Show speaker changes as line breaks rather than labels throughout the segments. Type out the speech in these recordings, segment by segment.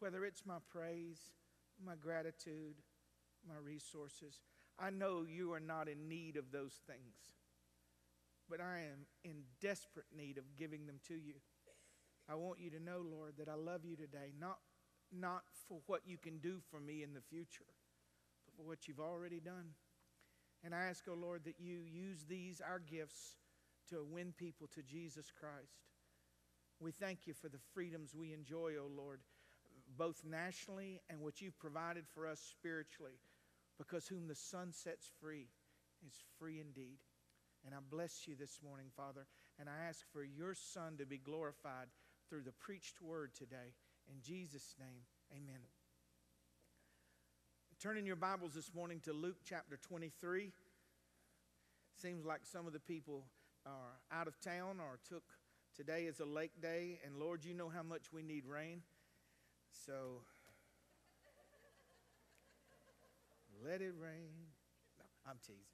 whether it's my praise, my gratitude, my resources. I know you are not in need of those things, but I am in desperate need of giving them to you. I want you to know, Lord, that I love you today, not, not for what you can do for me in the future, but for what you've already done. And I ask, oh Lord, that you use these, our gifts, to win people to Jesus Christ. We thank you for the freedoms we enjoy, oh Lord, both nationally and what you've provided for us spiritually, because whom the Son sets free is free indeed. And I bless you this morning, Father, and I ask for your Son to be glorified through the preached word today. In Jesus' name, amen. Turn in your Bibles this morning to Luke chapter 23. Seems like some of the people are out of town or took today as a lake day, and Lord, you know how much we need rain. So let it rain. No, I'm teasing.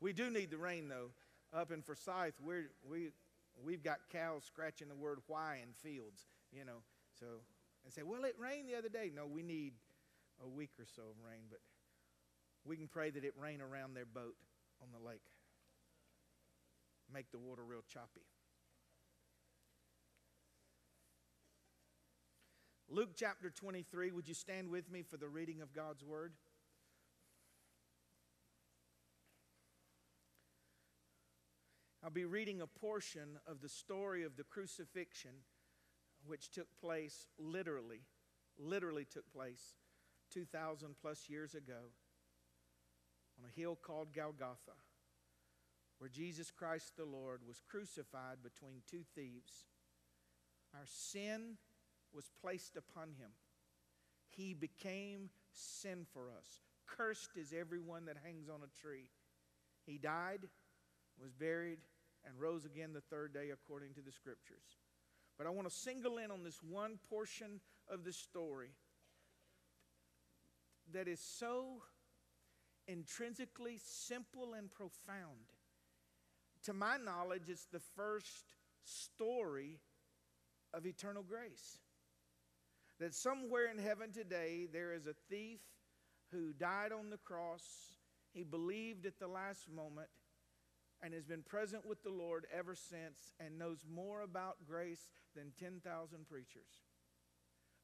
We do need the rain though. Up in Forsyth, we're, we we've got cows scratching the word why in fields, you know. So and say, well, it rained the other day. No, we need a week or so of rain, but we can pray that it rain around their boat on the lake. Make the water real choppy. Luke chapter 23, would you stand with me for the reading of God's word? I'll be reading a portion of the story of the crucifixion, which took place literally, literally took place 2,000 plus years ago on a hill called Golgotha, where Jesus Christ the Lord was crucified between two thieves. Our sin was placed upon him. He became sin for us. Cursed is everyone that hangs on a tree. He died was buried, and rose again the third day according to the scriptures. But I want to single in on this one portion of the story that is so intrinsically simple and profound. To my knowledge, it's the first story of eternal grace. That somewhere in heaven today, there is a thief who died on the cross. He believed at the last moment and has been present with the Lord ever since and knows more about grace than 10,000 preachers.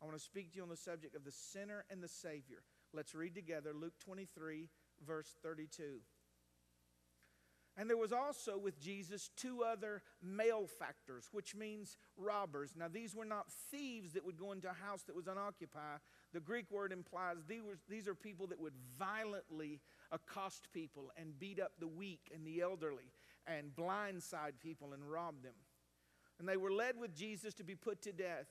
I want to speak to you on the subject of the sinner and the Savior. Let's read together Luke 23, verse 32. And there was also with Jesus two other malefactors, which means robbers. Now, these were not thieves that would go into a house that was unoccupied. The Greek word implies these, are people that would violently accost people and beat up the weak and the elderly and blindside people and rob them. And they were led with Jesus to be put to death.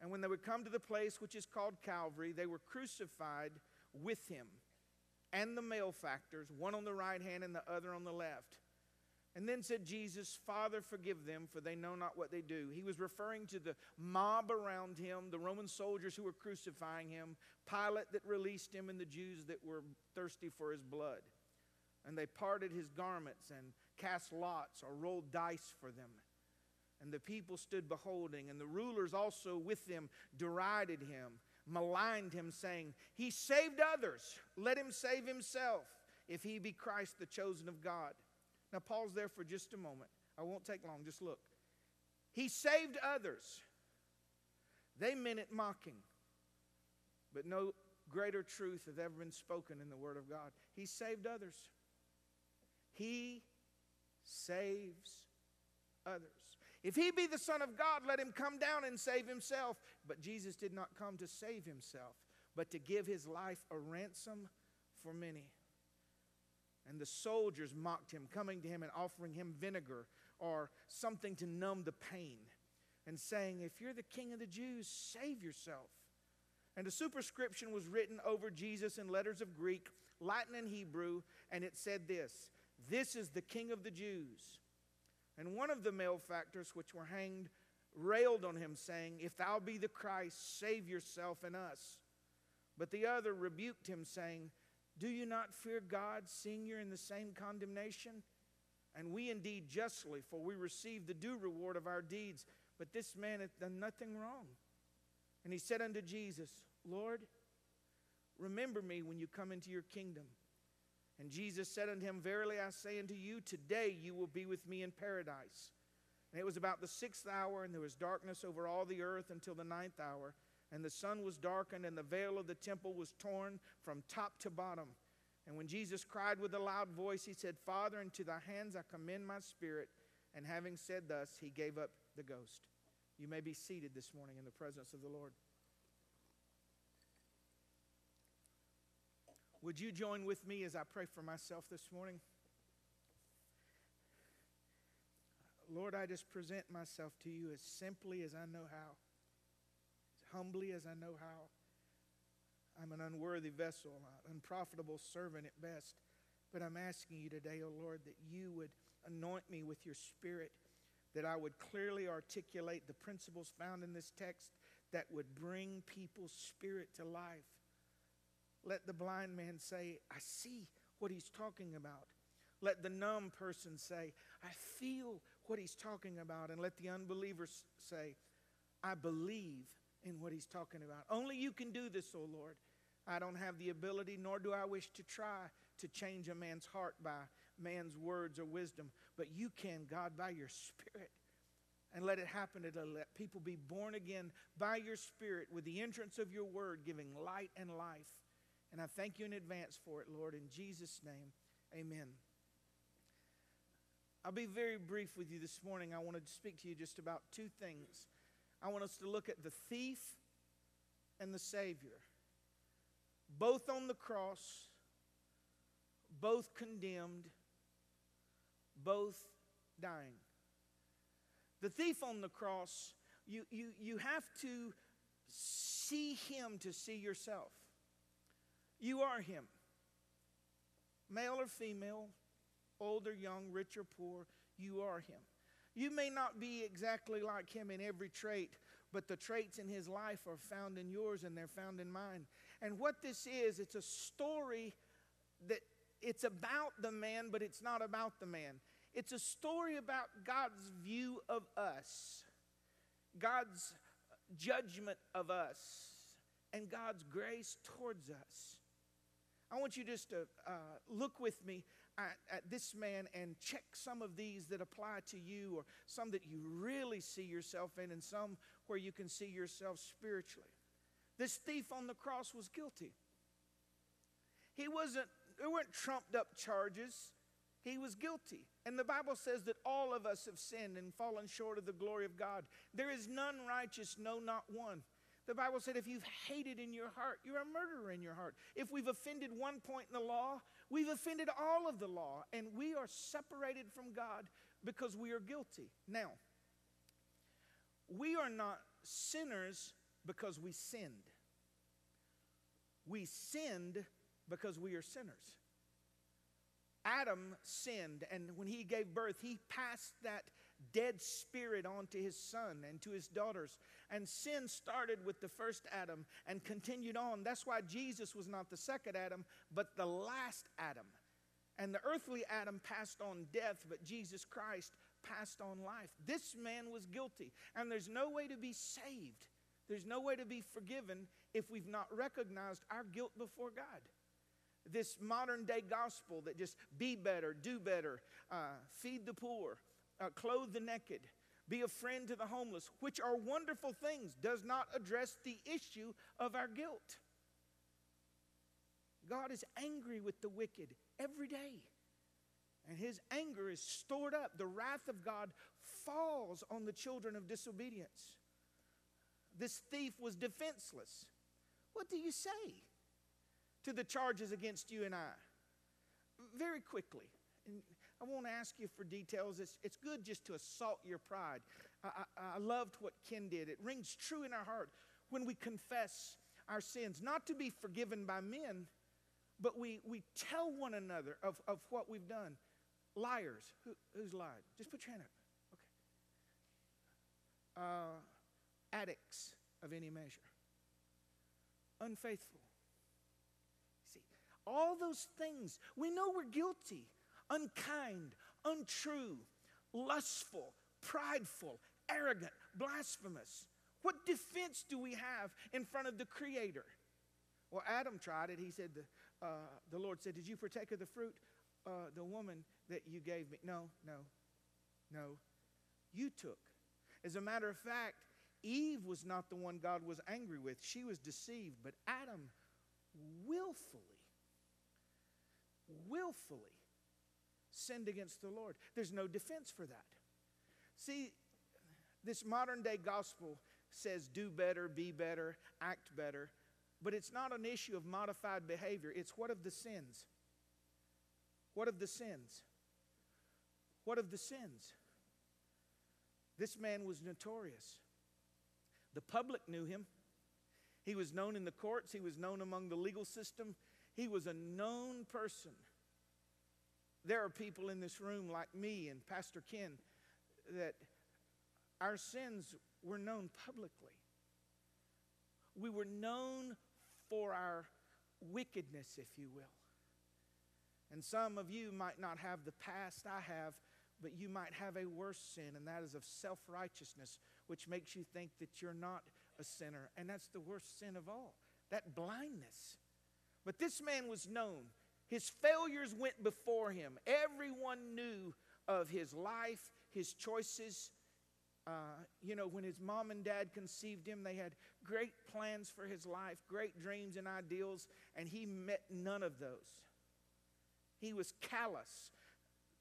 And when they would come to the place which is called Calvary, they were crucified with him and the malefactors, one on the right hand and the other on the left. And then said Jesus, Father, forgive them, for they know not what they do. He was referring to the mob around him, the Roman soldiers who were crucifying him, Pilate that released him, and the Jews that were thirsty for his blood. And they parted his garments and cast lots or rolled dice for them. And the people stood beholding, and the rulers also with them derided him, maligned him, saying, He saved others, let him save himself, if he be Christ, the chosen of God. Now, pause there for just a moment. I won't take long, just look. He saved others. They meant it mocking, but no greater truth has ever been spoken in the Word of God. He saved others. He saves others. If he be the Son of God, let him come down and save himself. But Jesus did not come to save himself, but to give his life a ransom for many. And the soldiers mocked him, coming to him and offering him vinegar or something to numb the pain, and saying, If you're the king of the Jews, save yourself. And a superscription was written over Jesus in letters of Greek, Latin, and Hebrew, and it said this This is the king of the Jews. And one of the malefactors which were hanged railed on him, saying, If thou be the Christ, save yourself and us. But the other rebuked him, saying, Do you not fear God, seeing you're in the same condemnation? And we indeed justly, for we receive the due reward of our deeds. But this man hath done nothing wrong. And he said unto Jesus, Lord, remember me when you come into your kingdom. And Jesus said unto him, Verily I say unto you, today you will be with me in paradise. And it was about the sixth hour, and there was darkness over all the earth until the ninth hour. And the sun was darkened, and the veil of the temple was torn from top to bottom. And when Jesus cried with a loud voice, he said, Father, into thy hands I commend my spirit. And having said thus, he gave up the ghost. You may be seated this morning in the presence of the Lord. Would you join with me as I pray for myself this morning? Lord, I just present myself to you as simply as I know how, as humbly as I know how. I'm an unworthy vessel, an unprofitable servant at best. But I'm asking you today, O oh Lord, that you would anoint me with your spirit, that I would clearly articulate the principles found in this text that would bring people's spirit to life. Let the blind man say, I see what he's talking about. Let the numb person say, I feel what he's talking about. And let the unbeliever say, I believe in what he's talking about. Only you can do this, O Lord. I don't have the ability, nor do I wish to try to change a man's heart by man's words or wisdom. But you can, God, by your Spirit. And let it happen to let people be born again by your Spirit with the entrance of your word, giving light and life. And I thank you in advance for it, Lord. In Jesus' name, amen. I'll be very brief with you this morning. I wanted to speak to you just about two things. I want us to look at the thief and the Savior, both on the cross, both condemned, both dying. The thief on the cross, you, you, you have to see him to see yourself. You are him. Male or female, old or young, rich or poor, you are him. You may not be exactly like him in every trait, but the traits in his life are found in yours and they're found in mine. And what this is, it's a story that it's about the man, but it's not about the man. It's a story about God's view of us, God's judgment of us, and God's grace towards us. I want you just to uh, look with me at, at, this man and check some of these that apply to you, or some that you really see yourself in, and some where you can see yourself spiritually. This thief on the cross was guilty. He wasn't, there weren't trumped up charges. He was guilty. And the Bible says that all of us have sinned and fallen short of the glory of God. There is none righteous, no, not one. The Bible said if you've hated in your heart, you're a murderer in your heart. If we've offended one point in the law, we've offended all of the law, and we are separated from God because we are guilty. Now, we are not sinners because we sinned. We sinned because we are sinners. Adam sinned, and when he gave birth, he passed that dead spirit onto his son and to his daughters. And sin started with the first Adam and continued on. That's why Jesus was not the second Adam, but the last Adam. And the earthly Adam passed on death, but Jesus Christ passed on life. This man was guilty, and there's no way to be saved. There's no way to be forgiven if we've not recognized our guilt before God this modern day gospel that just be better, do better, uh, feed the poor, uh, clothe the naked, be a friend to the homeless, which are wonderful things, does not address the issue of our guilt. God is angry with the wicked every day. And his anger is stored up. The wrath of God falls on the children of disobedience. This thief was defenseless. What do you say to the charges against you and I? Very quickly. I won't ask you for details. It's, it's good just to assault your pride. I, I, I loved what Ken did. It rings true in our heart when we confess our sins, not to be forgiven by men, but we, we tell one another of, of what we've done. Liars. Who, who's lied? Just put your hand up. Okay. Uh, addicts of any measure. Unfaithful. See, all those things, we know we're guilty unkind, untrue, lustful, prideful, arrogant, blasphemous. What defense do we have in front of the Creator? Well, Adam tried it. He said, The, uh, the Lord said, Did you partake of the fruit? Uh, the woman that you gave me. No, no, no. You took. As a matter of fact, Eve was not the one God was angry with. She was deceived. But Adam willfully, willfully sinned against the Lord. There's no defense for that. See, this modern day gospel says do better, be better, act better, but it's not an issue of modified behavior. It's what of the sins? What of the sins? What of the sins? This man was notorious. The public knew him. He was known in the courts, he was known among the legal system. He was a known person. There are people in this room like me and Pastor Ken that our sins were known publicly. We were known for our wickedness, if you will. And some of you might not have the past I have, but you might have a worse sin, and that is of self righteousness, which makes you think that you're not a sinner. And that's the worst sin of all that blindness. But this man was known. His failures went before him. Everyone knew of his life, his choices. Uh, you know, when his mom and dad conceived him, they had great plans for his life, great dreams and ideals, and he met none of those. He was callous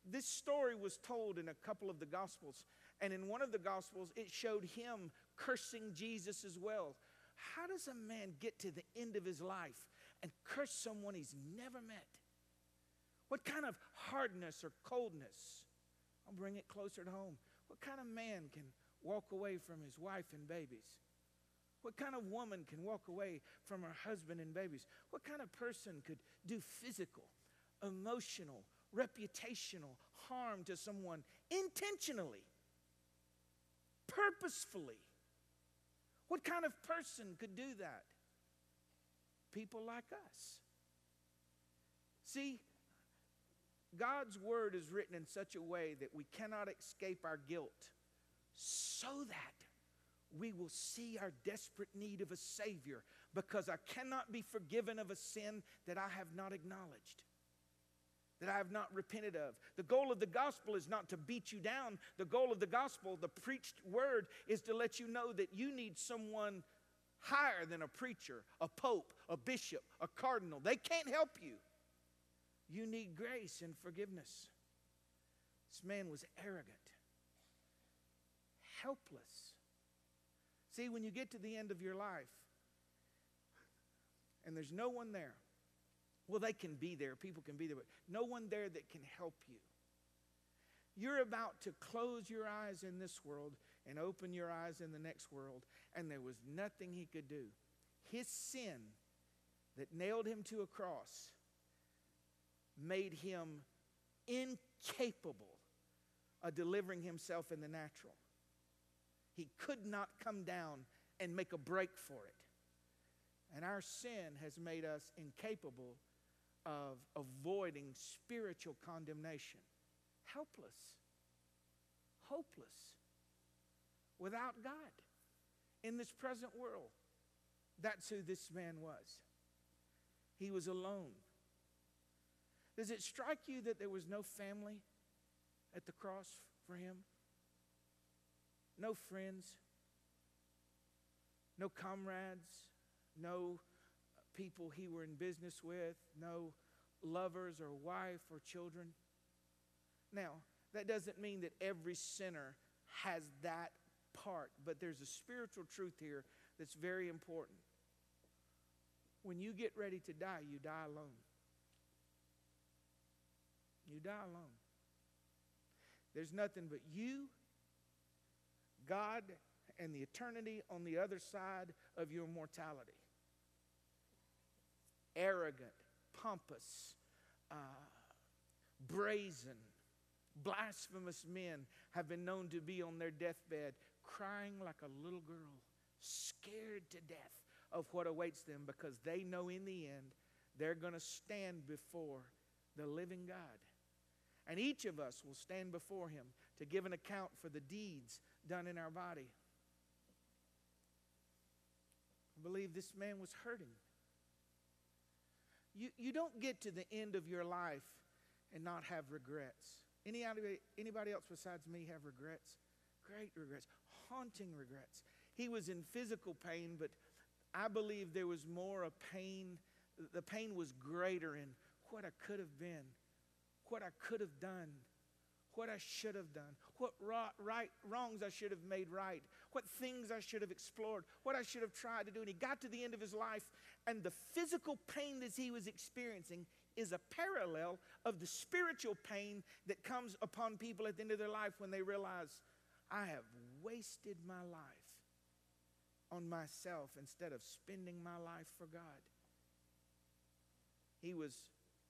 this story was told in a couple of the Gospels. And in one of the Gospels, it showed him cursing Jesus as well. How does a man get to the end of his life and curse someone he's never met? What kind of hardness or coldness? I'll bring it closer to home. What kind of man can walk away from his wife and babies? What kind of woman can walk away from her husband and babies? What kind of person could do physical, emotional, reputational harm to someone intentionally, purposefully. What kind of person could do that? People like us. See, God's word is written in such a way that we cannot escape our guilt so that we will see our desperate need of a Savior because I cannot be forgiven of a sin that I have not acknowledged that I have not repented of. The goal of the gospel is not to beat you down. The goal of the gospel, the preached word, is to let you know that you need someone higher than a preacher, a pope, a bishop, a cardinal. They can't help you. You need grace and forgiveness. This man was arrogant, helpless. See, when you get to the end of your life and there's no one there, well, they can be there, people can be there, but no one there that can help you. You're about to close your eyes in this world and open your eyes in the next world, and there was nothing he could do. His sin that nailed him to a cross made him incapable of delivering himself in the natural. He could not come down and make a break for it. And our sin has made us incapable of avoiding spiritual condemnation. Helpless, hopeless, without God in this present world. That's who this man was. He was alone. Does it strike you that there was no family at the cross for him? No friends, no comrades, no people he were in business with, no lovers or wife or children. Now, that doesn't mean that every sinner has that part, but there's a spiritual truth here that's very important. When you get ready to die, you die alone. You die alone. There's nothing but you, God, and the eternity on the other side of your mortality arrogant, pompous, uh, brazen, blasphemous men have been known to be on their deathbed crying like a little girl, scared to death of what awaits them because they know in the end they're going to stand before the living God. And each of us will stand before him to give an account for the deeds done in our body. I believe this man was hurting. You, you don't get to the end of your life and not have regrets. Anybody, anybody else besides me have regrets? Great regrets, haunting regrets. He was in physical pain, but I believe there was more of pain. The pain was greater in what I could have been, what I could have done, what I should have done, what right, wrongs I should have made right, what things I should have explored, what I should have tried to do. And he got to the end of his life, and the physical pain that he was experiencing is a parallel of the spiritual pain that comes upon people at the end of their life when they realize, I have wasted my life on myself instead of spending my life for God. He was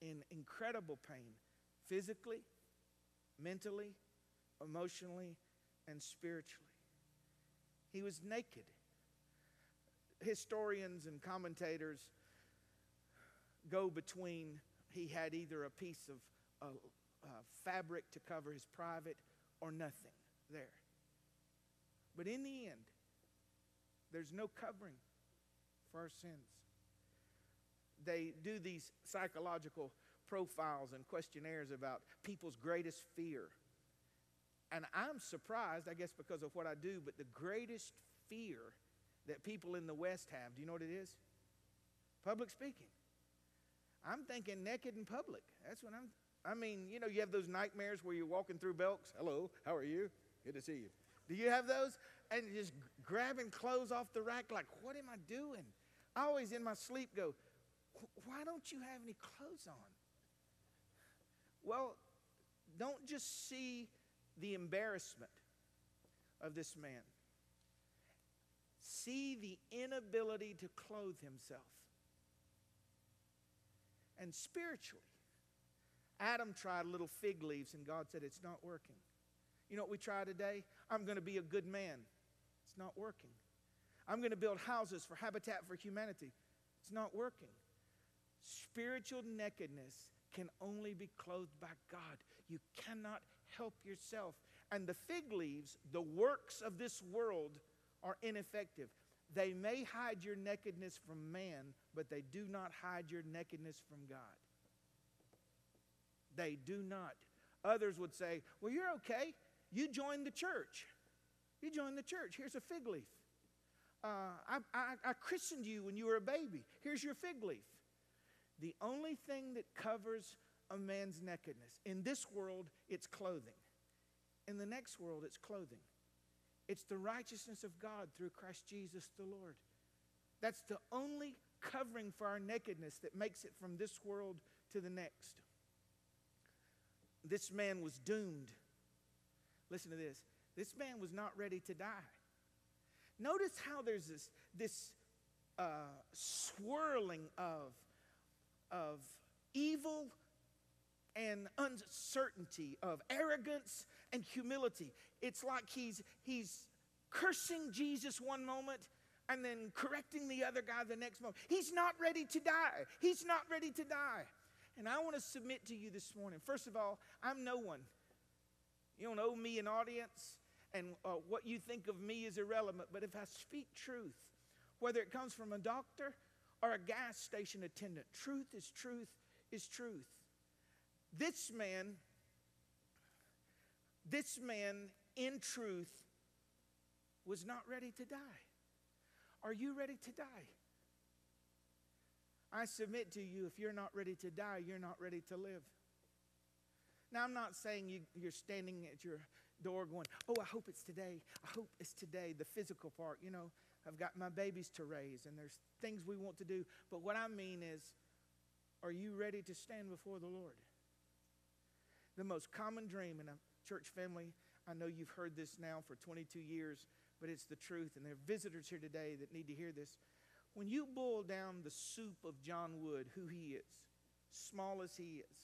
in incredible pain, physically, mentally, emotionally, and spiritually. He was naked. Historians and commentators go between he had either a piece of fabric to cover his private or nothing there. But in the end, there's no covering for our sins. They do these psychological profiles and questionnaires about people's greatest fear. And I'm surprised, I guess, because of what I do, but the greatest fear that people in the West have, do you know what it is? Public speaking. I'm thinking naked in public. That's what I'm. I mean, you know, you have those nightmares where you're walking through Belks. Hello, how are you? Good to see you. Do you have those? And just grabbing clothes off the rack, like, what am I doing? I always in my sleep go, why don't you have any clothes on? Well, don't just see the embarrassment of this man, see the inability to clothe himself. And spiritually, Adam tried little fig leaves, and God said, It's not working. You know what we try today? I'm going to be a good man. It's not working. I'm going to build houses for Habitat for Humanity. It's not working. Spiritual nakedness can only be clothed by God. You cannot help yourself. And the fig leaves, the works of this world, are ineffective. They may hide your nakedness from man, but they do not hide your nakedness from God. They do not. Others would say, Well, you're okay. You joined the church. You joined the church. Here's a fig leaf. Uh, I, I, I christened you when you were a baby. Here's your fig leaf. The only thing that covers a man's nakedness in this world, it's clothing. In the next world, it's clothing. It's the righteousness of God through Christ Jesus the Lord. That's the only covering for our nakedness that makes it from this world to the next. This man was doomed. Listen to this. This man was not ready to die. Notice how there's this, this uh, swirling of, of evil and uncertainty, of arrogance and humility. It's like he's, he's cursing Jesus one moment and then correcting the other guy the next moment. He's not ready to die. He's not ready to die. And I want to submit to you this morning. First of all, I'm no one. You don't owe me an audience, and uh, what you think of me is irrelevant. But if I speak truth, whether it comes from a doctor or a gas station attendant, truth is truth is truth. This man, this man in truth was not ready to die. Are you ready to die? I submit to you, if you're not ready to die, you're not ready to live. Now, I'm not saying you, you're standing at your door going, Oh, I hope it's today. I hope it's today, the physical part. You know, I've got my babies to raise and there's things we want to do. But what I mean is, are you ready to stand before the Lord? The most common dream in a church family, I know you've heard this now for 22 years, but it's the truth. And there are visitors here today that need to hear this. When you boil down the soup of John Wood, who he is, small as he is,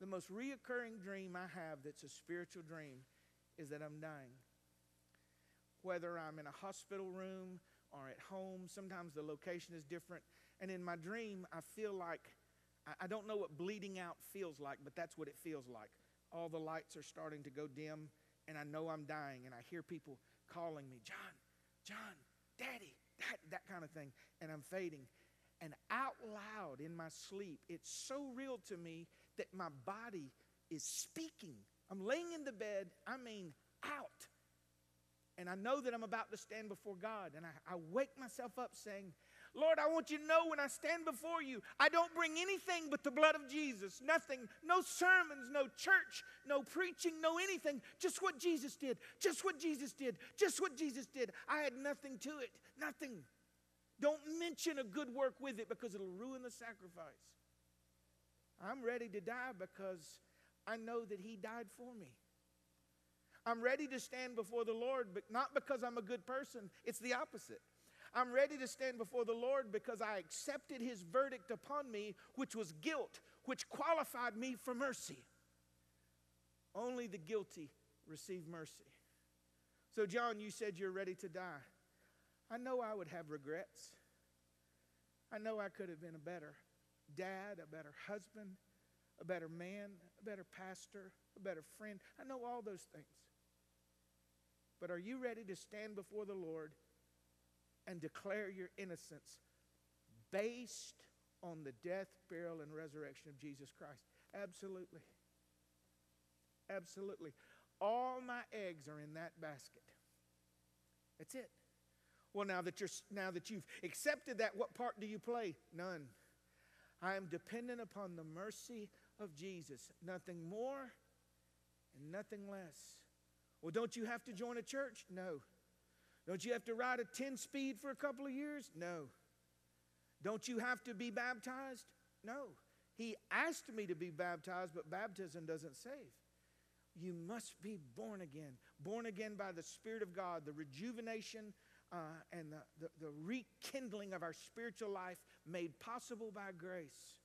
the most reoccurring dream I have that's a spiritual dream is that I'm dying. Whether I'm in a hospital room or at home, sometimes the location is different. And in my dream, I feel like I don't know what bleeding out feels like, but that's what it feels like. All the lights are starting to go dim, and I know I'm dying, and I hear people calling me, John, John, Daddy, that, that kind of thing. And I'm fading. And out loud in my sleep, it's so real to me that my body is speaking. I'm laying in the bed, I mean, out. And I know that I'm about to stand before God. And I, I wake myself up saying, Lord, I want you to know when I stand before you, I don't bring anything but the blood of Jesus. Nothing, no sermons, no church, no preaching, no anything. Just what Jesus did. Just what Jesus did. Just what Jesus did. I had nothing to it. Nothing. Don't mention a good work with it because it'll ruin the sacrifice. I'm ready to die because I know that He died for me. I'm ready to stand before the Lord, but not because I'm a good person. It's the opposite. I'm ready to stand before the Lord because I accepted his verdict upon me, which was guilt, which qualified me for mercy. Only the guilty receive mercy. So, John, you said you're ready to die. I know I would have regrets. I know I could have been a better dad, a better husband, a better man, a better pastor, a better friend. I know all those things. But are you ready to stand before the Lord and declare your innocence based on the death, burial, and resurrection of Jesus Christ? Absolutely. Absolutely. All my eggs are in that basket. That's it. Well, now that you're now that you've accepted that, what part do you play? None. I am dependent upon the mercy of Jesus. Nothing more and nothing less. Well, don't you have to join a church? No. Don't you have to ride a 10 speed for a couple of years? No. Don't you have to be baptized? No. He asked me to be baptized, but baptism doesn't save. You must be born again. Born again by the Spirit of God, the rejuvenation uh, and the, the, the rekindling of our spiritual life made possible by grace.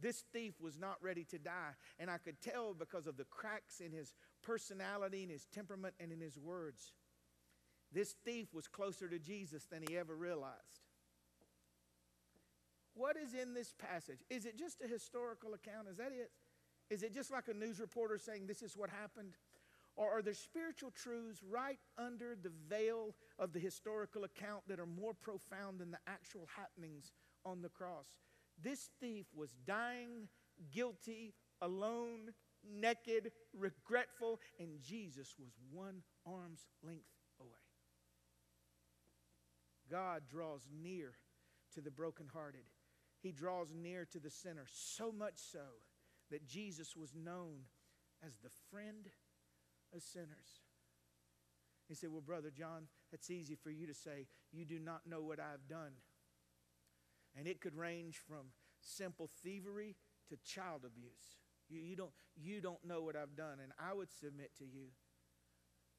This thief was not ready to die, and I could tell because of the cracks in his personality, in his temperament, and in his words. This thief was closer to Jesus than he ever realized. What is in this passage? Is it just a historical account? Is that it? Is it just like a news reporter saying this is what happened? Or are there spiritual truths right under the veil of the historical account that are more profound than the actual happenings on the cross? This thief was dying, guilty, alone, naked, regretful, and Jesus was one arm's length away. God draws near to the brokenhearted. He draws near to the sinner, so much so that Jesus was known as the friend of sinners. He said, Well, Brother John, it's easy for you to say, You do not know what I've done. And it could range from simple thievery to child abuse. You, you, don't, you don't know what I've done. And I would submit to you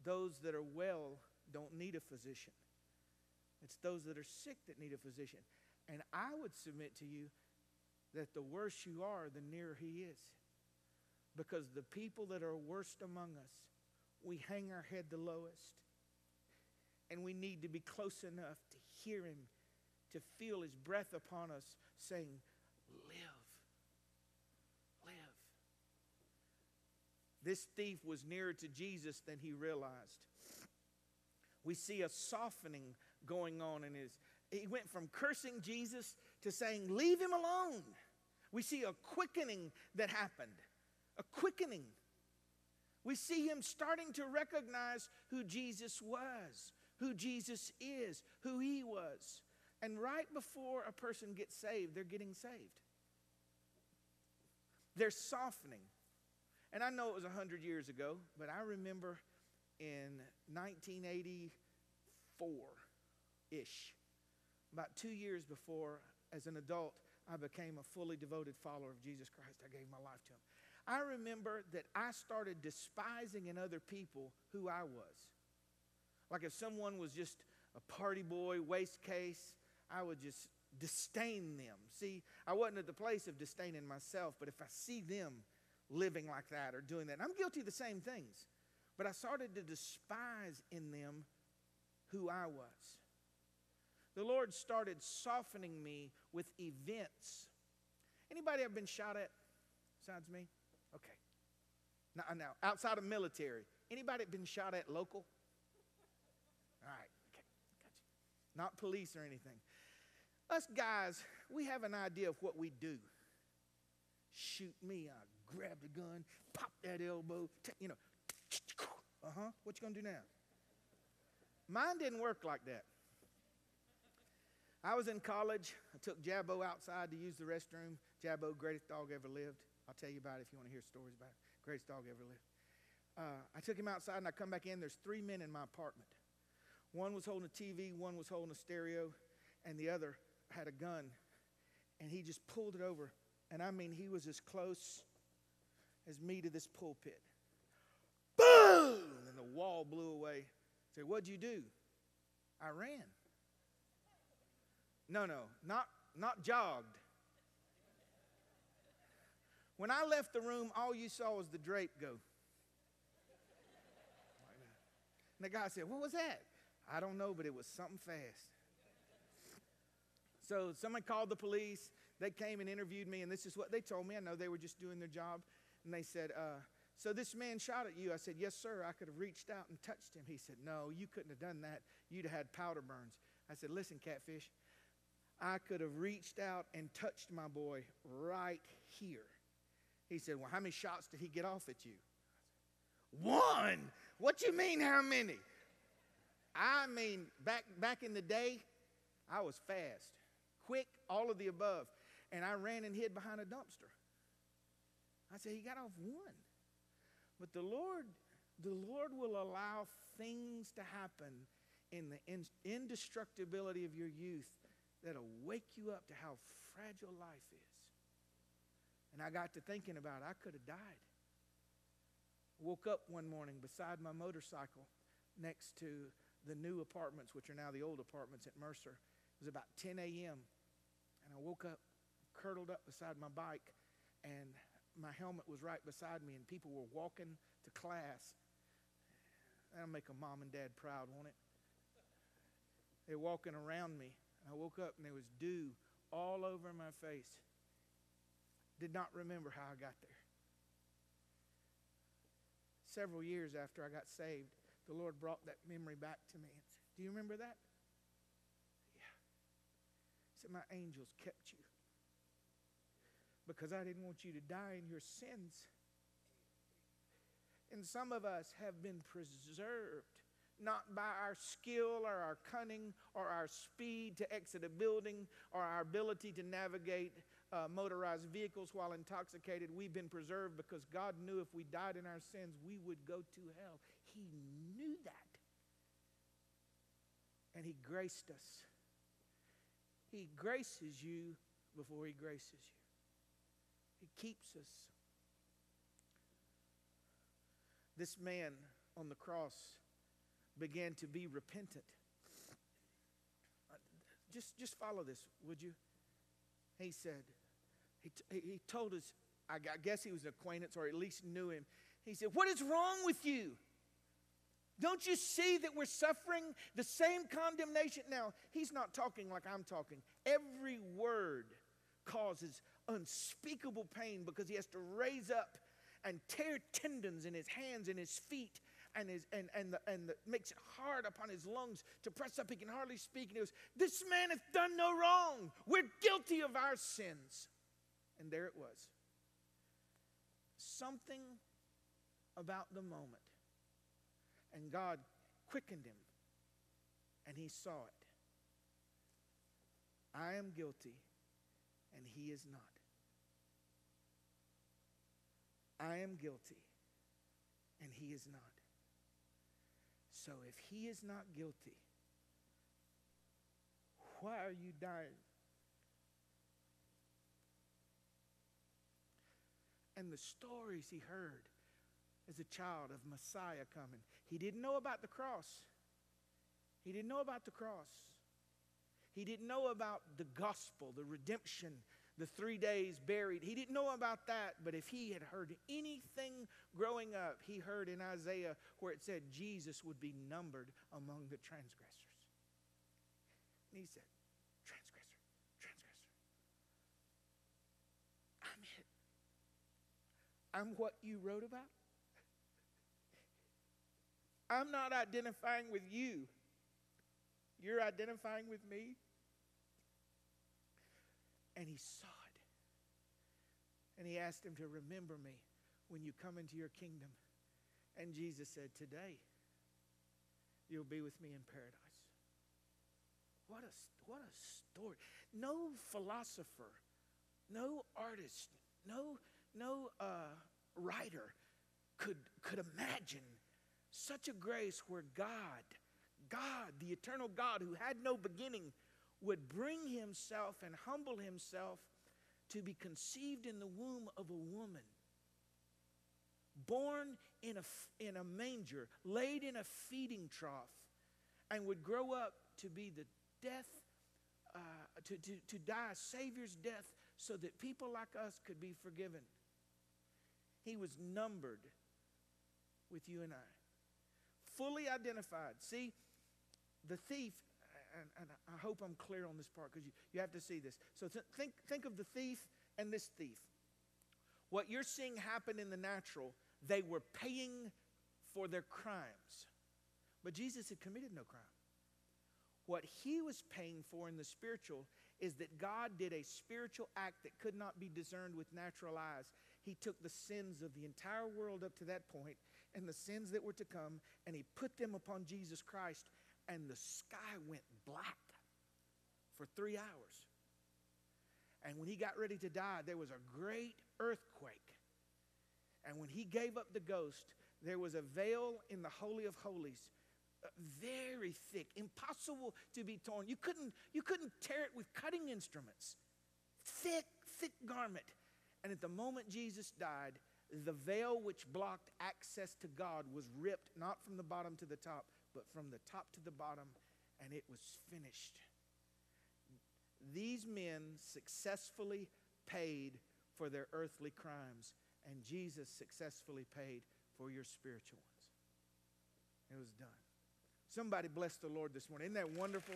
those that are well don't need a physician, it's those that are sick that need a physician. And I would submit to you that the worse you are, the nearer He is. Because the people that are worst among us, we hang our head the lowest. And we need to be close enough to hear Him, to feel His breath upon us, saying, Live. Live. This thief was nearer to Jesus than he realized. We see a softening going on in his. He went from cursing Jesus to saying, Leave him alone. We see a quickening that happened. A quickening. We see him starting to recognize who Jesus was, who Jesus is, who he was. And right before a person gets saved, they're getting saved. They're softening. And I know it was 100 years ago, but I remember in 1984 ish, about two years before, as an adult, I became a fully devoted follower of Jesus Christ. I gave my life to him. I remember that I started despising in other people who I was. Like if someone was just a party boy, waste case, I would just disdain them. See, I wasn't at the place of disdaining myself, but if I see them living like that or doing that, I'm guilty of the same things. But I started to despise in them who I was. The Lord started softening me with events. Anybody ever been shot at besides me? Okay. Now, now outside of military, anybody been shot at local? All right. Okay. Gotcha. not police or anything. Us guys, we have an idea of what we do. Shoot me, I grab the gun, pop that elbow, t- you know, uh huh. What you gonna do now? Mine didn't work like that. I was in college. I took Jabbo outside to use the restroom. Jabbo, greatest dog ever lived. I'll tell you about it if you want to hear stories about it. Greatest dog ever lived. Uh, I took him outside and I come back in. There's three men in my apartment. One was holding a TV, one was holding a stereo, and the other had a gun. And he just pulled it over. And I mean, he was as close as me to this pulpit. Boom! And the wall blew away. Said, What'd you do? I ran. No, no, not, not jogged. When I left the room, all you saw was the drape go. And the guy said, What was that? I don't know, but it was something fast. So someone called the police. They came and interviewed me, and this is what they told me. I know they were just doing their job. And they said, uh, So this man shot at you? I said, Yes, sir. I could have reached out and touched him. He said, No, you couldn't have done that. You'd have had powder burns. I said, Listen, catfish, I could have reached out and touched my boy right here. He said, Well, how many shots did he get off at you? One. What you mean, how many? I mean, back, back in the day, I was fast, quick, all of the above. And I ran and hid behind a dumpster. I said, He got off one. But the Lord, the Lord will allow things to happen in the indestructibility of your youth that'll wake you up to how fragile life is. And I got to thinking about it. I could have died. Woke up one morning beside my motorcycle next to the new apartments, which are now the old apartments at Mercer. It was about 10 a.m. And I woke up, curdled up beside my bike, and my helmet was right beside me, and people were walking to class. That'll make a mom and dad proud, won't it? They're walking around me. I woke up and there was dew all over my face. Did not remember how I got there. Several years after I got saved, the Lord brought that memory back to me and said, Do you remember that? Yeah. He said, My angels kept you because I didn't want you to die in your sins. And some of us have been preserved not by our skill or our cunning or our speed to exit a building or our ability to navigate uh, motorized vehicles while intoxicated. We've been preserved because God knew if we died in our sins, we would go to hell. He knew that. And He graced us. He graces you before He graces you, He keeps us. This man on the cross began to be repentant. Just, just follow this, would you? He said, he, t- he told us, I guess he was an acquaintance or at least knew him. He said, What is wrong with you? Don't you see that we're suffering the same condemnation? Now, he's not talking like I'm talking. Every word causes unspeakable pain because he has to raise up and tear tendons in his hands and his feet and, his, and, and, the, and the, makes it hard upon his lungs to press up. He can hardly speak. And he goes, This man hath done no wrong. We're guilty of our sins. And there it was. Something about the moment. And God quickened him, and he saw it. I am guilty, and he is not. I am guilty, and he is not. So if he is not guilty, why are you dying? And the stories he heard as a child of Messiah coming, he didn't know about the cross. He didn't know about the cross. He didn't know about the gospel, the redemption, the three days buried. He didn't know about that, but if he had heard anything growing up, he heard in Isaiah where it said Jesus would be numbered among the transgressors. And he said, Transgressor, transgressor. I'm it. I'm what you wrote about. I'm not identifying with you. You're identifying with me? And he saw it. And he asked him to remember me when you come into your kingdom. And Jesus said, Today, you'll be with me in paradise. What a, what a story. No philosopher, no artist, no, no uh, writer could, could imagine such a grace where God, God, the eternal God who had no beginning, would bring himself and humble himself to be conceived in the womb of a woman, born in a, in a manger, laid in a feeding trough, and would grow up to be the death, uh, to, to, to die a Savior's death so that people like us could be forgiven. He was numbered with you and I, fully identified. See, the thief, and, and I hope I'm clear on this part because you, you have to see this. So th- think, think of the thief and this thief. What you're seeing happen in the natural, they were paying for their crimes. But Jesus had committed no crime. What he was paying for in the spiritual is that God did a spiritual act that could not be discerned with natural eyes. He took the sins of the entire world up to that point and the sins that were to come, and he put them upon Jesus Christ, and the sky went black for three hours. And when he got ready to die, there was a great earthquake. And when he gave up the ghost, there was a veil in the Holy of Holies uh, very thick, impossible to be torn. You couldn't, you couldn't tear it with cutting instruments. Thick, thick garment. And at the moment Jesus died, the veil which blocked access to God was ripped, not from the bottom to the top, but from the top to the bottom, and it was finished. These men successfully paid for their earthly crimes, and Jesus successfully paid for your spiritual ones. It was done. Somebody bless the Lord this morning. Isn't that wonderful?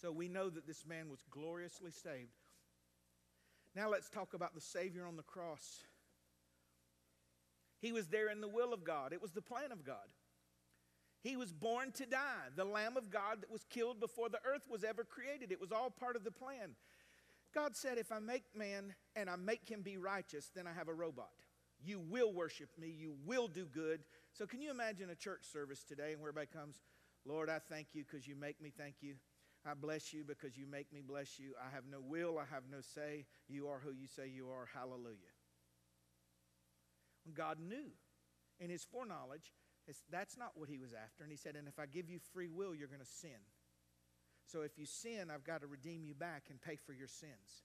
So we know that this man was gloriously saved. Now let's talk about the Savior on the cross. He was there in the will of God, it was the plan of God. He was born to die, the Lamb of God that was killed before the earth was ever created. It was all part of the plan. God said, If I make man and I make him be righteous, then I have a robot. You will worship me. You will do good. So, can you imagine a church service today where everybody comes, Lord, I thank you because you make me thank you. I bless you because you make me bless you. I have no will, I have no say. You are who you say you are. Hallelujah. God knew in his foreknowledge, that's not what he was after. And he said, And if I give you free will, you're going to sin. So if you sin, I've got to redeem you back and pay for your sins.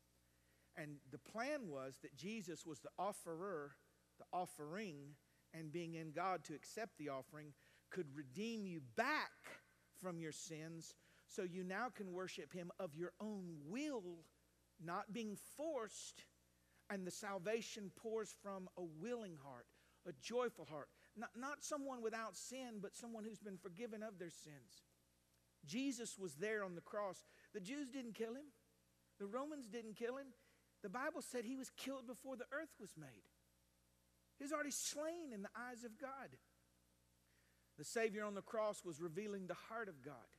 And the plan was that Jesus was the offerer, the offering, and being in God to accept the offering could redeem you back from your sins so you now can worship Him of your own will, not being forced. And the salvation pours from a willing heart, a joyful heart. Not, not someone without sin, but someone who's been forgiven of their sins. Jesus was there on the cross. The Jews didn't kill him, the Romans didn't kill him. The Bible said he was killed before the earth was made. He was already slain in the eyes of God. The Savior on the cross was revealing the heart of God.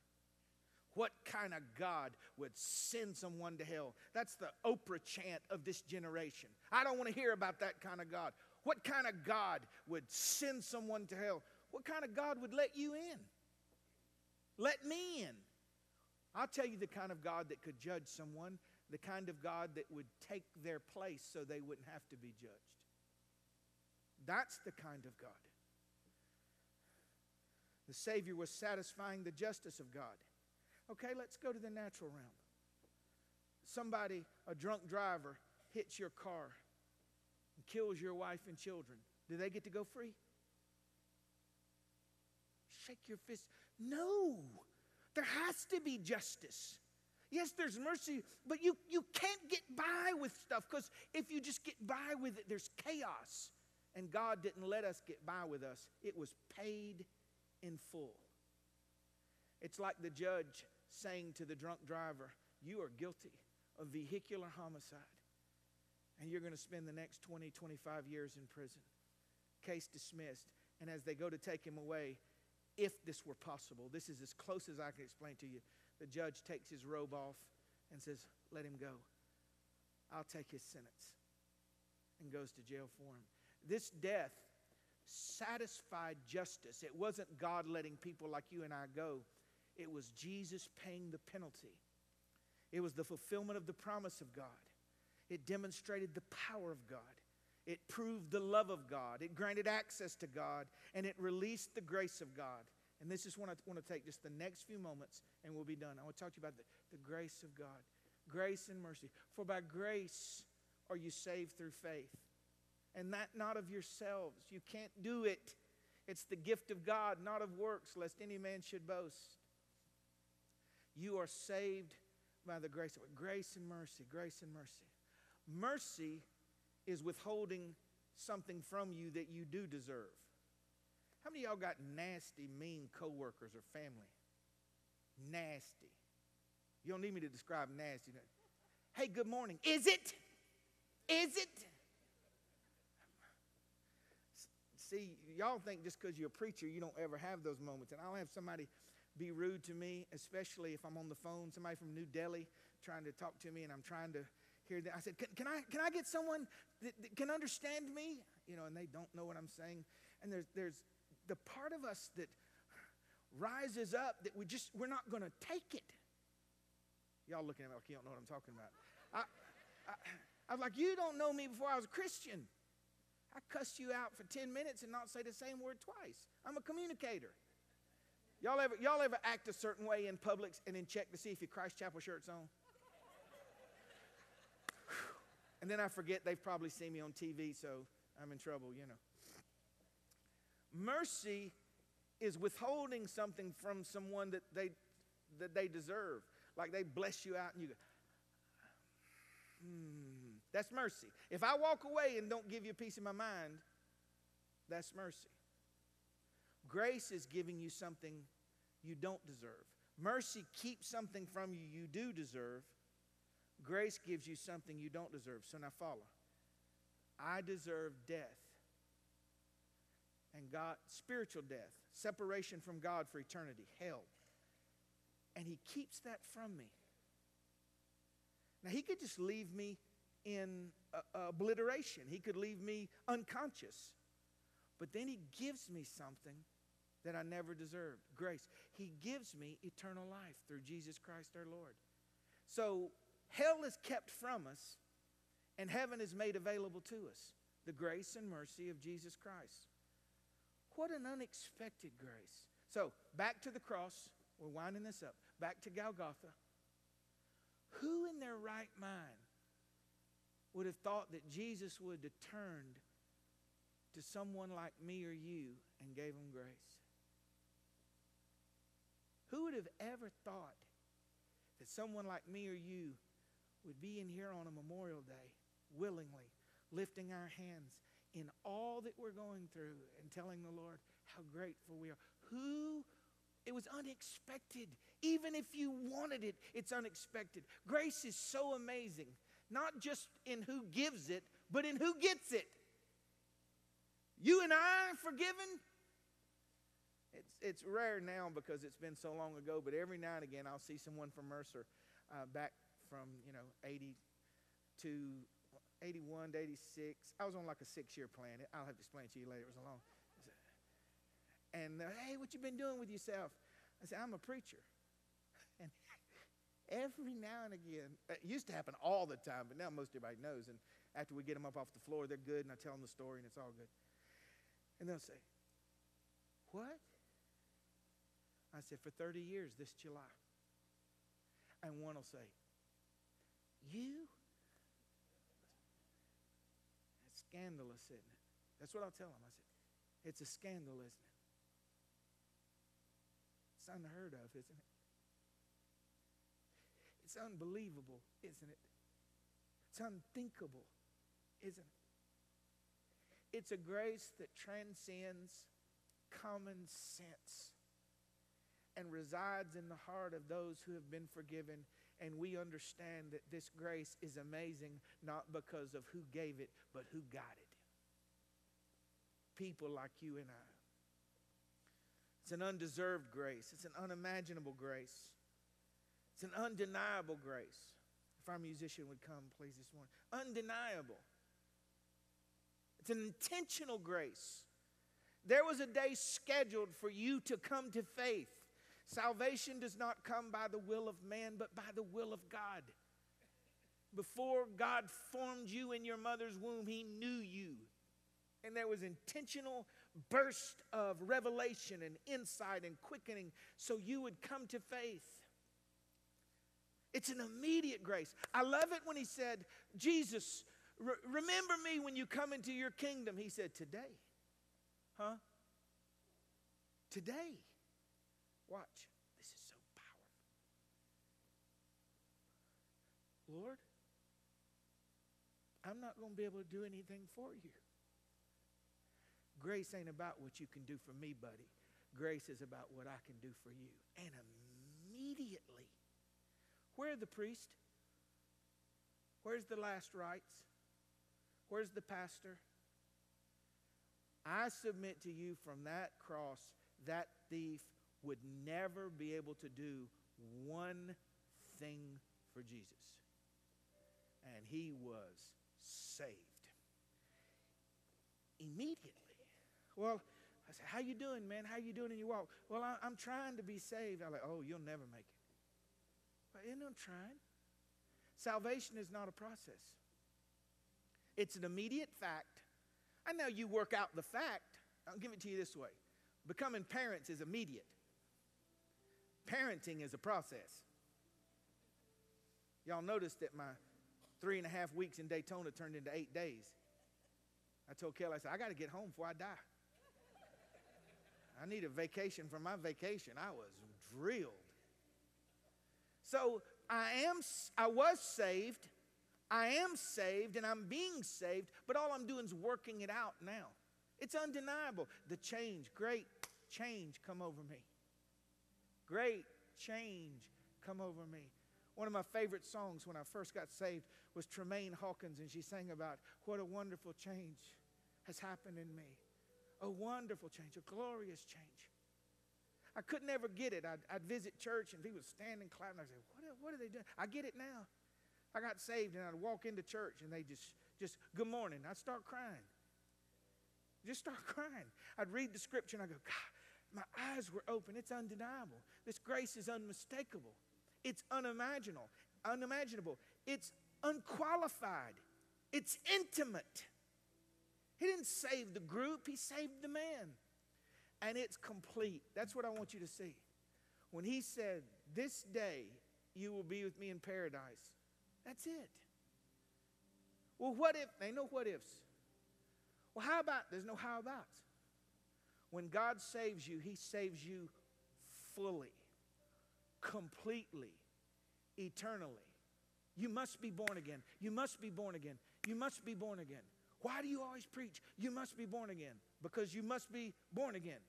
What kind of God would send someone to hell? That's the Oprah chant of this generation. I don't want to hear about that kind of God. What kind of God would send someone to hell? What kind of God would let you in? Let me in. I'll tell you the kind of God that could judge someone, the kind of God that would take their place so they wouldn't have to be judged. That's the kind of God. The Savior was satisfying the justice of God. Okay, let's go to the natural realm. Somebody, a drunk driver, hits your car and kills your wife and children. Do they get to go free? Shake your fist. No, there has to be justice. Yes, there's mercy, but you, you can't get by with stuff because if you just get by with it, there's chaos. And God didn't let us get by with us, it was paid in full. It's like the judge saying to the drunk driver, You are guilty of vehicular homicide, and you're going to spend the next 20, 25 years in prison. case dismissed. And as they go to take him away, if this were possible, this is as close as I can explain to you. The judge takes his robe off and says, Let him go. I'll take his sentence. And goes to jail for him. This death satisfied justice. It wasn't God letting people like you and I go, it was Jesus paying the penalty. It was the fulfillment of the promise of God. It demonstrated the power of God. It proved the love of God. It granted access to God. And it released the grace of God. And this is what I want to take just the next few moments and we'll be done. I want to talk to you about the, the grace of God. Grace and mercy. For by grace are you saved through faith and that not of yourselves. You can't do it. It's the gift of God, not of works, lest any man should boast. You are saved by the grace of grace and mercy, grace and mercy. Mercy is withholding something from you that you do deserve. How many y'all got nasty, mean coworkers or family? Nasty. You don't need me to describe nasty. Hey, good morning. Is it? Is it? see, y'all think just because you're a preacher, you don't ever have those moments. And I'll have somebody be rude to me, especially if I'm on the phone, somebody from New Delhi trying to talk to me, and I'm trying to hear that. I said, can, can I, can I get someone that, that can understand me? You know, and they don't know what I'm saying. And there's, there's the part of us that rises up that we just, we're not going to take it. Y'all looking at me like you don't know what I'm talking about. I, I, I was like, you don't know me before I was a Christian. I cuss you out for 10 minutes and not say the same word twice. I'm a communicator. Y'all ever, y'all ever act a certain way in public and then check to see if your Christ Chapel shirt's on? and then I forget they've probably seen me on TV, so I'm in trouble, you know. Mercy is withholding something from someone that they, that they deserve. Like they bless you out and you go, hmm that's mercy. If I walk away and don't give you a piece of my mind, that's mercy. Grace is giving you something you don't deserve. Mercy keeps something from you you do deserve. Grace gives you something you don't deserve. So now follow. I deserve death. And God, spiritual death, separation from God for eternity, hell. And He keeps that from me. Now, He could just leave me in uh, obliteration. He could leave me unconscious. But then He gives me something that I never deserved grace. He gives me eternal life through Jesus Christ our Lord. So hell is kept from us, and heaven is made available to us the grace and mercy of Jesus Christ. What an unexpected grace. So, back to the cross. We're winding this up. Back to Golgotha. Who in their right mind would have thought that Jesus would have turned to someone like me or you and gave them grace? Who would have ever thought that someone like me or you would be in here on a Memorial Day willingly lifting our hands in all that we're going through and telling the Lord how grateful we are? Who it was unexpected. Even if you wanted it, it's unexpected. Grace is so amazing not just in who gives it, but in who gets it. You and I are forgiven. It's, rare now because it's been so long ago, but every now and again I'll see someone from Mercer uh, back from, you know, 80 to 81 to 86. I was on like a six year plan. I'll have to explain to you later. It was a long. And, uh, hey, what you been doing with yourself? I said, I'm a preacher. And every now and again. It used to happen all the time, but now most everybody knows. And after we get them up off the floor, they're good, and I tell them the story, and it's all good. And they'll say, What? I said, For 30 years this July. And one will say, You? That's scandalous, isn't it? That's what I'll tell them. I said, It's a scandal, isn't it? It's unheard of, isn't it? It's unbelievable, isn't it? It's unthinkable, isn't it? It's a grace that transcends common sense and resides in the heart of those who have been forgiven. And we understand that this grace is amazing not because of who gave it, but who got it. people like you and I. It's an undeserved grace, it's an unimaginable grace, it's an undeniable grace. If our musician would come, please, this morning. Undeniable. It's an intentional grace. There was a day scheduled for you to come to faith. Salvation does not come by the will of man, but by the will of God. Before God formed you in your mother's womb, He knew you. And there was intentional burst of revelation and insight and quickening so you would come to faith. It's an immediate grace. I love it when he said, Jesus, re- remember me when you come into your kingdom. He said, Today. Huh? Today. Watch. This is so powerful. Lord, I'm not going to be able to do anything for you. Grace ain't about what you can do for me, buddy. Grace is about what I can do for you. And immediately, where the priest? Where's the last rites? Where's the pastor? I submit to you from that cross, that thief would never be able to do one thing for Jesus. And he was saved immediately. Well, I said, how you doing, man? How you doing in your walk? Well, I, am trying to be saved. I'm like, oh, you'll never make it. But you know, trying. Salvation is not a process. It's an immediate fact. I know you work out the fact. I'll give it to you this way. Becoming parents is immediate. Parenting is a process. Y'all noticed that my three and a half weeks in Daytona turned into eight days. I told Kelly, I said, I got to get home before I die. I need a vacation from my vacation. I was drilled. So I am I was saved. I am saved and I'm being saved, but all I'm doing is working it out now. It's undeniable. The change, great change come over me. Great change come over me. One of my favorite songs when I first got saved was Tramaine Hawkins, and she sang about what a wonderful change has happened in me. A wonderful change, a glorious change. I could never get it. I'd, I'd visit church and people standing clapping. I'd say, what are, what are they doing? I get it now. I got saved and I'd walk into church and they just, just, good morning. I'd start crying. Just start crying. I'd read the scripture and I'd go, God, my eyes were open. It's undeniable. This grace is unmistakable. It's unimaginable. Unimaginable. It's unqualified. It's intimate. He didn't save the group, He saved the man. And it's complete. That's what I want you to see. When He said, This day you will be with me in paradise, that's it. Well, what if? Ain't no what ifs. Well, how about? There's no how abouts. When God saves you, He saves you fully, completely, eternally. You must be born again. You must be born again. You must be born again. Why do you always preach? You must be born again. Because you must be born again.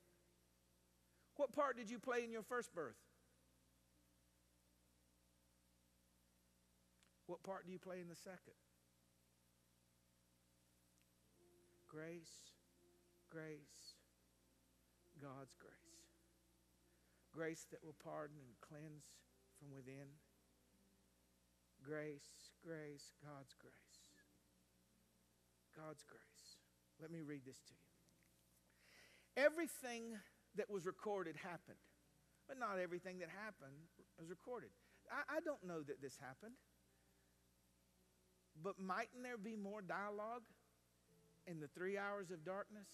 What part did you play in your first birth? What part do you play in the second? Grace, grace, God's grace. Grace that will pardon and cleanse from within. Grace, grace, God's grace. God's grace. Let me read this to you. Everything that was recorded happened, but not everything that happened was recorded. I, I don't know that this happened, but mightn't there be more dialogue in the three hours of darkness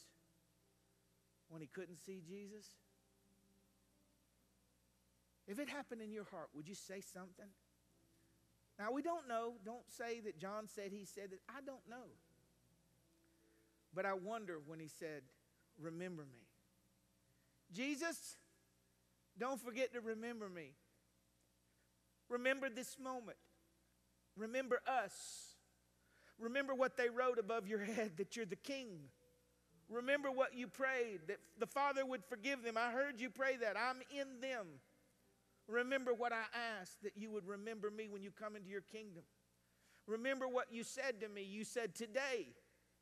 when he couldn't see Jesus? If it happened in your heart, would you say something? Now, we don't know. Don't say that John said he said that. I don't know. But I wonder when he said, Remember me. Jesus, don't forget to remember me. Remember this moment. Remember us. Remember what they wrote above your head that you're the king. Remember what you prayed, that the Father would forgive them. I heard you pray that. I'm in them. Remember what I asked, that you would remember me when you come into your kingdom. Remember what you said to me. You said, Today,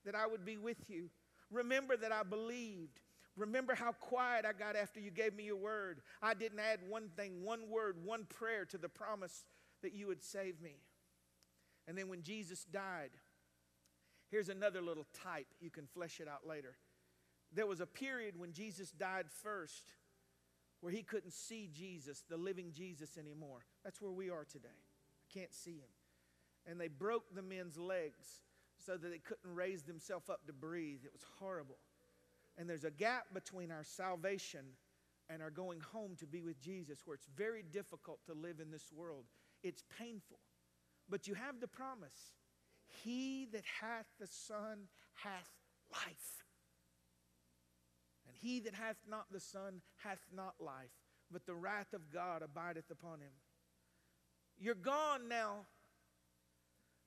that I would be with you. Remember that I believed. Remember how quiet I got after you gave me your word. I didn't add one thing, one word, one prayer to the promise that you would save me. And then when Jesus died, here's another little type. You can flesh it out later. There was a period when Jesus died first where he couldn't see Jesus, the living Jesus, anymore. That's where we are today. I can't see him. And they broke the men's legs so that they couldn't raise themselves up to breathe. It was horrible. And there's a gap between our salvation and our going home to be with Jesus where it's very difficult to live in this world. It's painful. But you have the promise He that hath the Son hath life. And he that hath not the Son hath not life, but the wrath of God abideth upon him. You're gone now.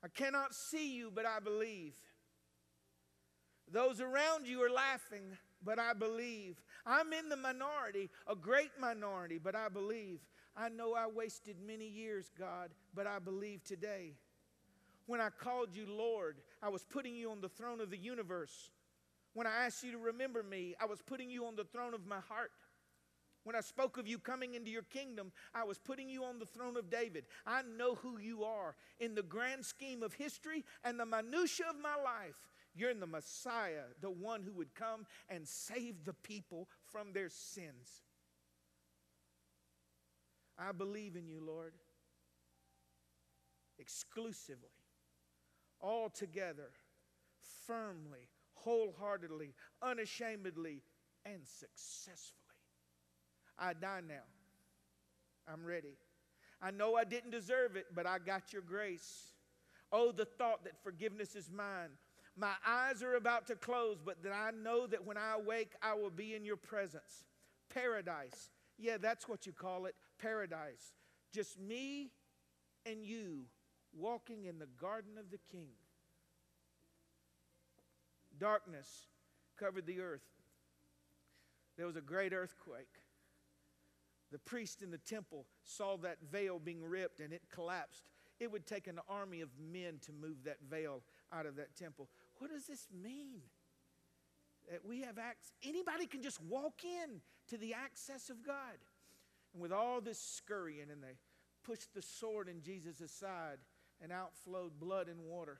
I cannot see you, but I believe. Those around you are laughing, but I believe. I'm in the minority, a great minority, but I believe. I know I wasted many years, God, but I believe today. When I called you Lord, I was putting you on the throne of the universe. When I asked you to remember me, I was putting you on the throne of my heart. When I spoke of you coming into your kingdom, I was putting you on the throne of David. I know who you are in the grand scheme of history and the minutiae of my life. You're the Messiah, the one who would come and save the people from their sins. I believe in you, Lord, exclusively, altogether, firmly, wholeheartedly, unashamedly, and successfully. I die now. I'm ready. I know I didn't deserve it, but I got your grace. Oh, the thought that forgiveness is mine. My eyes are about to close, but that I know that when I awake, I will be in your presence. Paradise. Yeah, that's what you call it paradise. Just me and you walking in the garden of the king. Darkness covered the earth. There was a great earthquake. The priest in the temple saw that veil being ripped and it collapsed. It would take an army of men to move that veil out of that temple. What does this mean? That we have access, anybody can just walk in to the access of God. And with all this scurrying, and they pushed the sword in Jesus' side, and out flowed blood and water.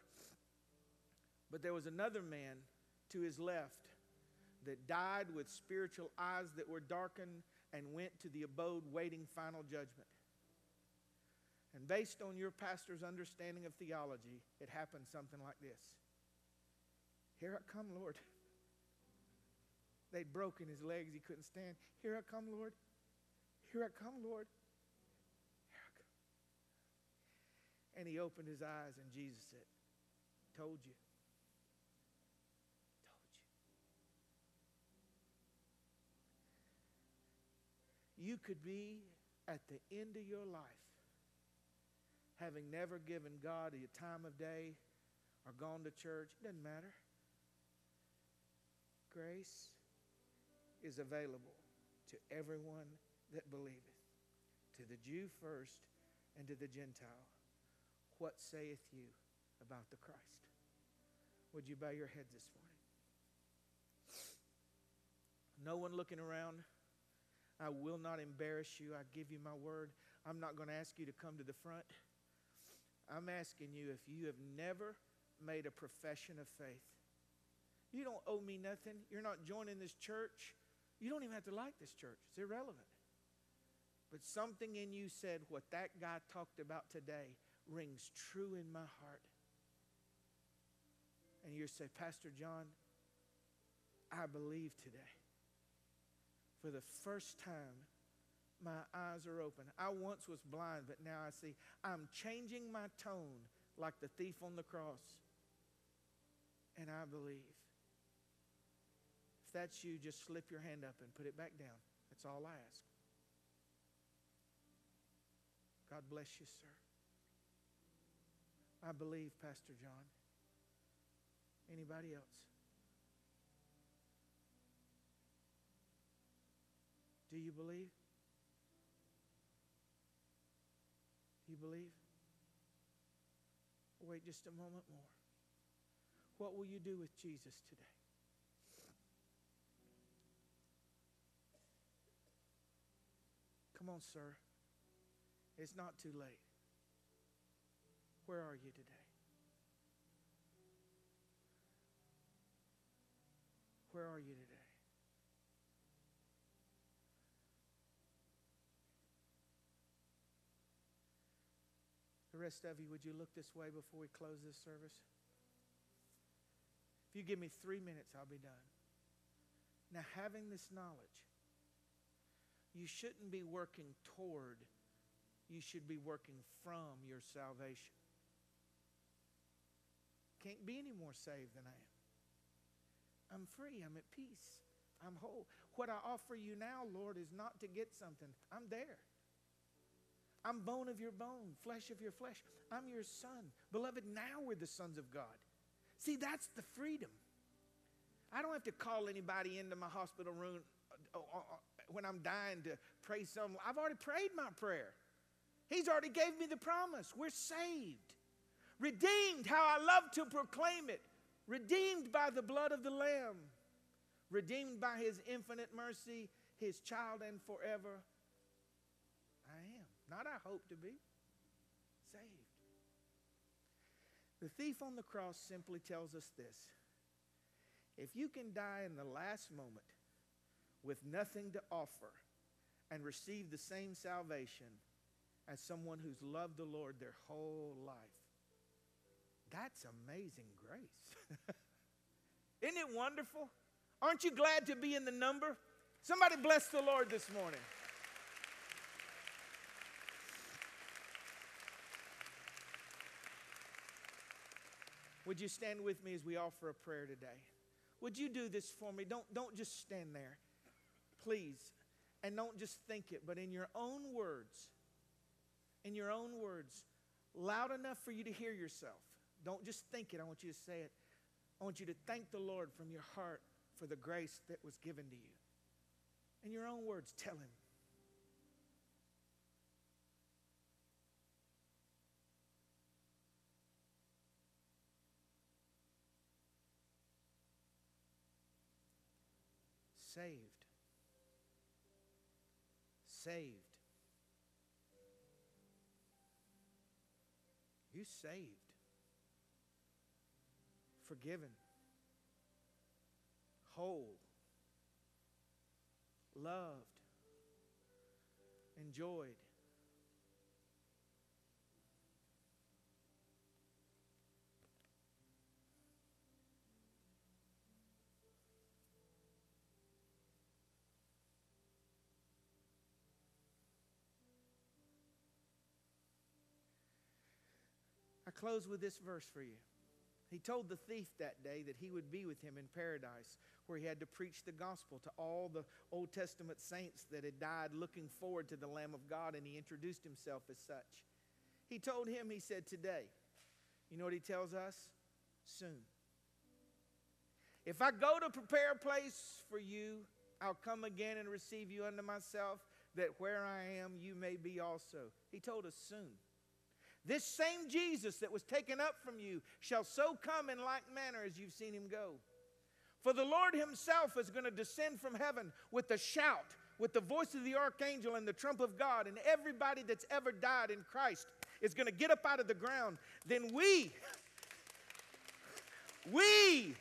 But there was another man to his left that died with spiritual eyes that were darkened and went to the abode waiting final judgment. And based on your pastor's understanding of theology, it happened something like this Here I come, Lord. They'd broken his legs, he couldn't stand. Here I come, Lord. Here I come, Lord. Here I come. And he opened his eyes, and Jesus said, Told you. Told you. You could be at the end of your life having never given God a time of day or gone to church. It doesn't matter. Grace is available to everyone that believeth, to the Jew first and to the Gentile. What saith you about the Christ? Would you bow your head this morning? No one looking around. I will not embarrass you. I give you my word. I'm not going to ask you to come to the front. I'm asking you if you have never made a profession of faith. You don't owe me nothing. You're not joining this church. You don't even have to like this church. It's irrelevant. But something in you said what that guy talked about today rings true in my heart. And you say, Pastor John, I believe today for the first time, my eyes are open. I once was blind, but now I see. I'm changing my tone like the thief on the cross. And I believe. If that's you, just slip your hand up and put it back down. That's all I ask. God bless you, sir. I believe, Pastor John. Anybody else? Do you believe? Do you believe? Wait just a moment more. What will you do with Jesus today? Come on, sir. It's not too late. Where are you today? Where are you today? The rest of you, would you look this way before we close this service? If you give me three minutes, I'll be done. Now, having this knowledge, you shouldn't be working toward, you should be working from your salvation. Can't be any more saved than I am. I'm free. I'm at peace. I'm whole. What I offer you now, Lord, is not to get something. I'm there. I'm bone of your bone, flesh of your flesh. I'm your son. Beloved, now we're the sons of God. See, that's the freedom. I don't have to call anybody into my hospital room uh, uh, uh, when I'm dying to pray some. I've already prayed my prayer. He's already gave me the promise. We're saved. Redeemed, how I love to proclaim it. Redeemed by the blood of the Lamb. Redeemed by his infinite mercy, his child and forever. I am. Not I hope to be. Saved. The thief on the cross simply tells us this if you can die in the last moment with nothing to offer and receive the same salvation as someone who's loved the Lord their whole life, that's amazing grace. Isn't it wonderful? Aren't you glad to be in the number? Somebody bless the Lord this morning. Would you stand with me as we offer a prayer today? Would you do this for me? Don't, don't just stand there, please. And don't just think it, but in your own words, in your own words, loud enough for you to hear yourself. Don't just think it, I want you to say it. I want you to thank the Lord from your heart for the grace that was given to you. In your own words, tell Him. saved. Saved. You saved. Forgiven. Whole. Loved. Enjoyed. I close with this verse for you. He told the thief that day that he would be with him in paradise, where he had to preach the gospel to all the Old Testament saints that had died looking forward to the Lamb of God, and he introduced himself as such. He told him, he said, Today. You know what he tells us? Soon. If I go to prepare a place for you, I'll come again and receive you unto myself, that where I am, you may be also. He told us soon. This same Jesus that was taken up from you shall so come in like manner as you've seen him go. For the Lord himself is going to descend from heaven with a shout, with the voice of the archangel and the trump of God, and everybody that's ever died in Christ is going to get up out of the ground. Then we, we,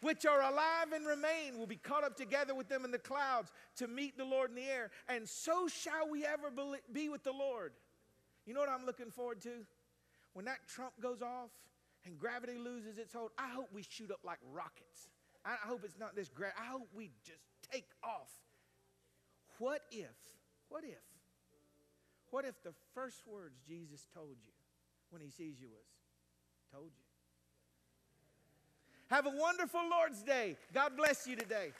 which are alive and remain, will be caught up together with them in the clouds to meet the Lord in the air. And so shall we ever be with the Lord. You know what I'm looking forward to? When that trump goes off and gravity loses its hold, I hope we shoot up like rockets. I hope it's not this great. I hope we just take off. What if, what if, what if the first words Jesus told you when he sees you was, told you? Have a wonderful Lord's Day. God bless you today.